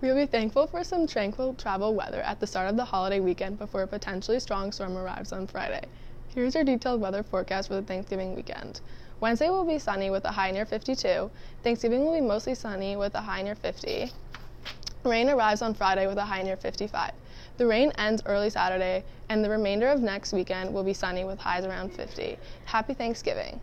We will be thankful for some tranquil travel weather at the start of the holiday weekend before a potentially strong storm arrives on Friday. Here's our detailed weather forecast for the Thanksgiving weekend. Wednesday will be sunny with a high near 52. Thanksgiving will be mostly sunny with a high near 50. Rain arrives on Friday with a high near 55. The rain ends early Saturday, and the remainder of next weekend will be sunny with highs around 50. Happy Thanksgiving!